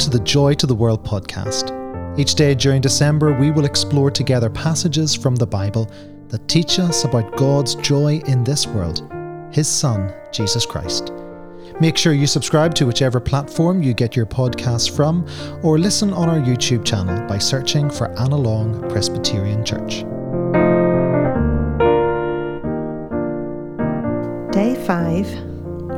to the Joy to the World podcast. Each day during December, we will explore together passages from the Bible that teach us about God's joy in this world, His Son, Jesus Christ. Make sure you subscribe to whichever platform you get your podcasts from, or listen on our YouTube channel by searching for Annalong Presbyterian Church. Day 5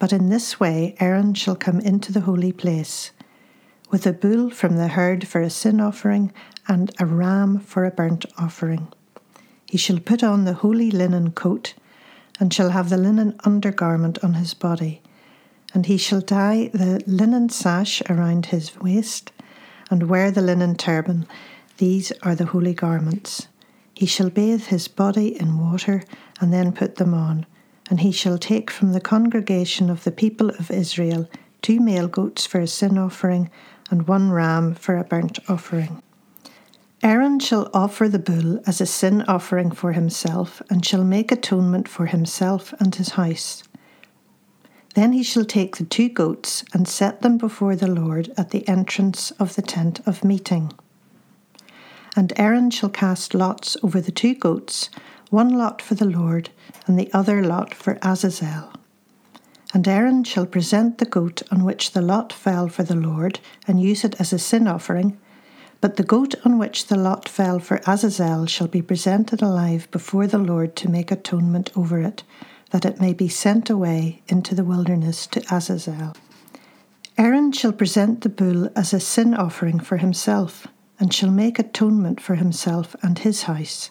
But in this way Aaron shall come into the holy place, with a bull from the herd for a sin offering, and a ram for a burnt offering. He shall put on the holy linen coat, and shall have the linen undergarment on his body, and he shall tie the linen sash around his waist, and wear the linen turban. These are the holy garments. He shall bathe his body in water, and then put them on and he shall take from the congregation of the people of Israel two male goats for a sin offering, and one ram for a burnt offering. Aaron shall offer the bull as a sin offering for himself, and shall make atonement for himself and his house. Then he shall take the two goats and set them before the Lord at the entrance of the tent of meeting. And Aaron shall cast lots over the two goats, one lot for the Lord, and the other lot for Azazel. And Aaron shall present the goat on which the lot fell for the Lord, and use it as a sin offering. But the goat on which the lot fell for Azazel shall be presented alive before the Lord to make atonement over it, that it may be sent away into the wilderness to Azazel. Aaron shall present the bull as a sin offering for himself, and shall make atonement for himself and his house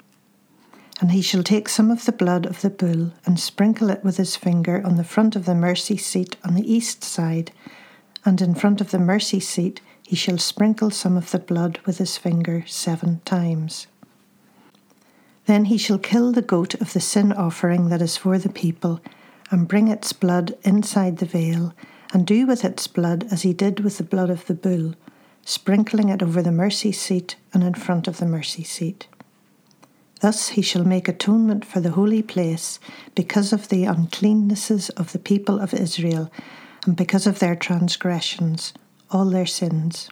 And he shall take some of the blood of the bull and sprinkle it with his finger on the front of the mercy seat on the east side, and in front of the mercy seat he shall sprinkle some of the blood with his finger seven times. Then he shall kill the goat of the sin offering that is for the people, and bring its blood inside the veil, and do with its blood as he did with the blood of the bull, sprinkling it over the mercy seat and in front of the mercy seat. Thus he shall make atonement for the holy place because of the uncleannesses of the people of Israel and because of their transgressions, all their sins.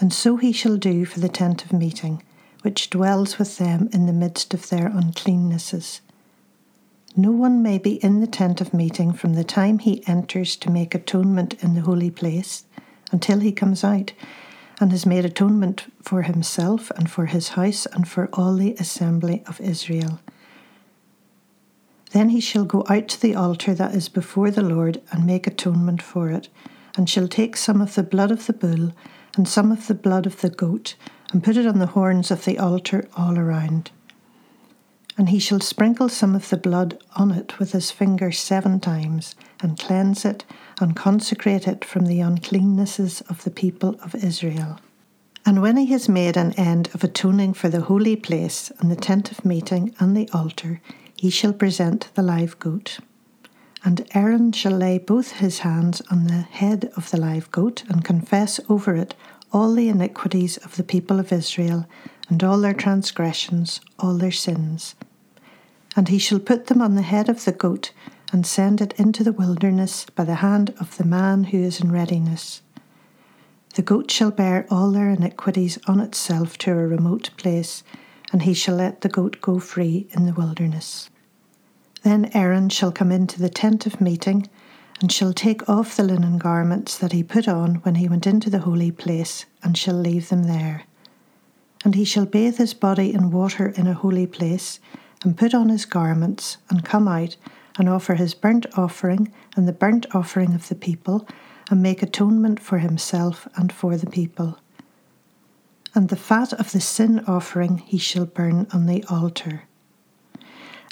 And so he shall do for the tent of meeting, which dwells with them in the midst of their uncleannesses. No one may be in the tent of meeting from the time he enters to make atonement in the holy place until he comes out and has made atonement for himself and for his house and for all the assembly of Israel. Then he shall go out to the altar that is before the Lord and make atonement for it, and shall take some of the blood of the bull and some of the blood of the goat, and put it on the horns of the altar all around. And he shall sprinkle some of the blood on it with his finger seven times, and cleanse it, and consecrate it from the uncleannesses of the people of Israel. And when he has made an end of atoning for the holy place, and the tent of meeting, and the altar, he shall present the live goat. And Aaron shall lay both his hands on the head of the live goat, and confess over it all the iniquities of the people of Israel, and all their transgressions, all their sins and he shall put them on the head of the goat, and send it into the wilderness by the hand of the man who is in readiness. The goat shall bear all their iniquities on itself to a remote place, and he shall let the goat go free in the wilderness. Then Aaron shall come into the tent of meeting, and shall take off the linen garments that he put on when he went into the holy place, and shall leave them there. And he shall bathe his body in water in a holy place, and put on his garments, and come out, and offer his burnt offering and the burnt offering of the people, and make atonement for himself and for the people. And the fat of the sin offering he shall burn on the altar.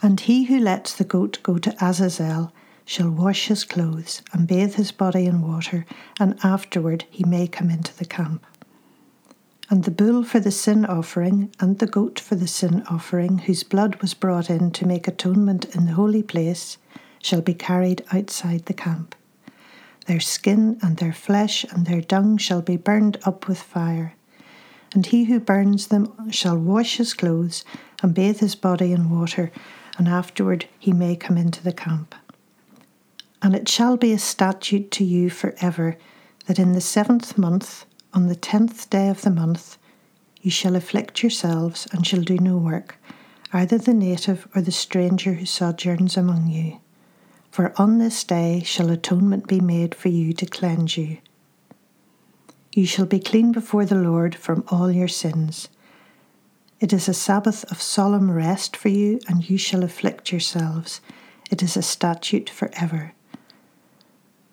And he who lets the goat go to Azazel shall wash his clothes and bathe his body in water, and afterward he may come into the camp. And the bull for the sin offering, and the goat for the sin offering, whose blood was brought in to make atonement in the holy place, shall be carried outside the camp. Their skin and their flesh and their dung shall be burned up with fire. And he who burns them shall wash his clothes and bathe his body in water, and afterward he may come into the camp. And it shall be a statute to you for ever that in the seventh month, on the tenth day of the month, you shall afflict yourselves and shall do no work, either the native or the stranger who sojourns among you. For on this day shall atonement be made for you to cleanse you. You shall be clean before the Lord from all your sins. It is a Sabbath of solemn rest for you, and you shall afflict yourselves. It is a statute for ever.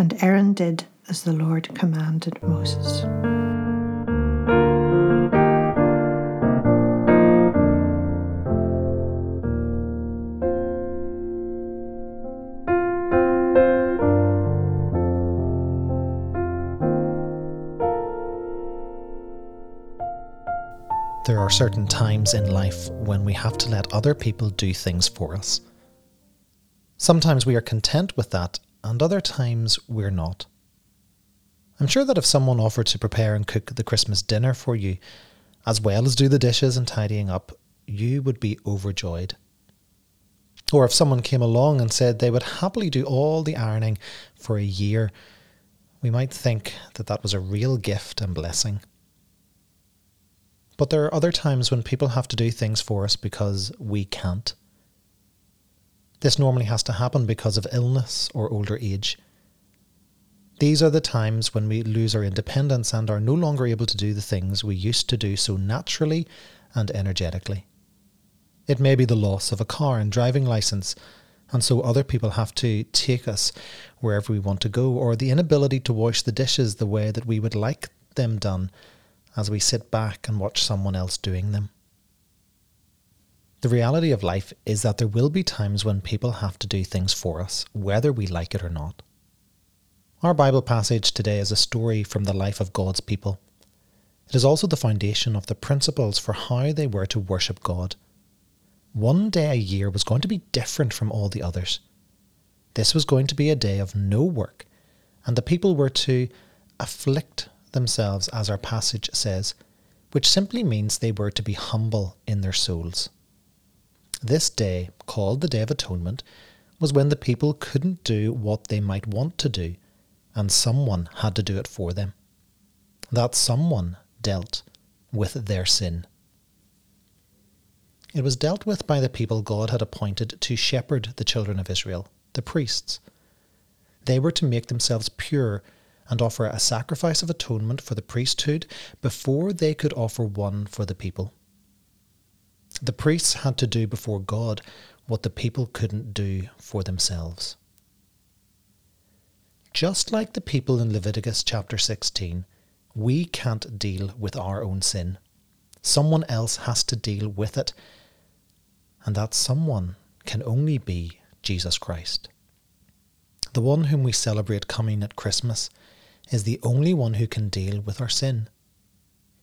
And Aaron did as the Lord commanded Moses. There are certain times in life when we have to let other people do things for us. Sometimes we are content with that and other times we're not. I'm sure that if someone offered to prepare and cook the Christmas dinner for you, as well as do the dishes and tidying up, you would be overjoyed. Or if someone came along and said they would happily do all the ironing for a year, we might think that that was a real gift and blessing. But there are other times when people have to do things for us because we can't. This normally has to happen because of illness or older age. These are the times when we lose our independence and are no longer able to do the things we used to do so naturally and energetically. It may be the loss of a car and driving license, and so other people have to take us wherever we want to go, or the inability to wash the dishes the way that we would like them done as we sit back and watch someone else doing them. The reality of life is that there will be times when people have to do things for us, whether we like it or not. Our Bible passage today is a story from the life of God's people. It is also the foundation of the principles for how they were to worship God. One day a year was going to be different from all the others. This was going to be a day of no work, and the people were to afflict themselves, as our passage says, which simply means they were to be humble in their souls. This day, called the Day of Atonement, was when the people couldn't do what they might want to do, and someone had to do it for them. That someone dealt with their sin. It was dealt with by the people God had appointed to shepherd the children of Israel, the priests. They were to make themselves pure and offer a sacrifice of atonement for the priesthood before they could offer one for the people. The priests had to do before God what the people couldn't do for themselves. Just like the people in Leviticus chapter 16, we can't deal with our own sin. Someone else has to deal with it, and that someone can only be Jesus Christ. The one whom we celebrate coming at Christmas is the only one who can deal with our sin.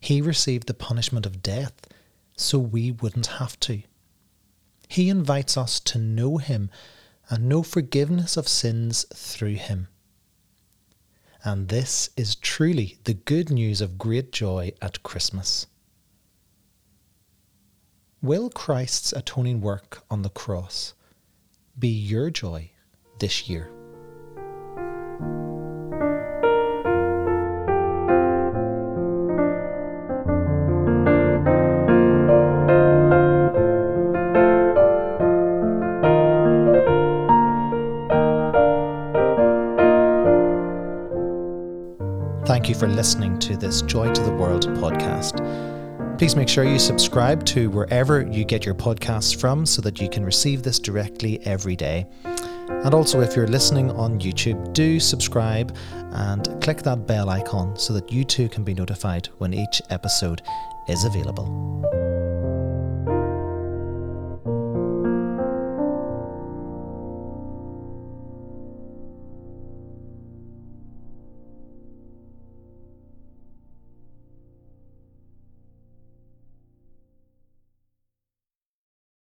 He received the punishment of death so we wouldn't have to. He invites us to know Him and know forgiveness of sins through Him. And this is truly the good news of great joy at Christmas. Will Christ's atoning work on the cross be your joy this year? Thank you for listening to this Joy to the World podcast. Please make sure you subscribe to wherever you get your podcasts from so that you can receive this directly every day. And also, if you're listening on YouTube, do subscribe and click that bell icon so that you too can be notified when each episode is available.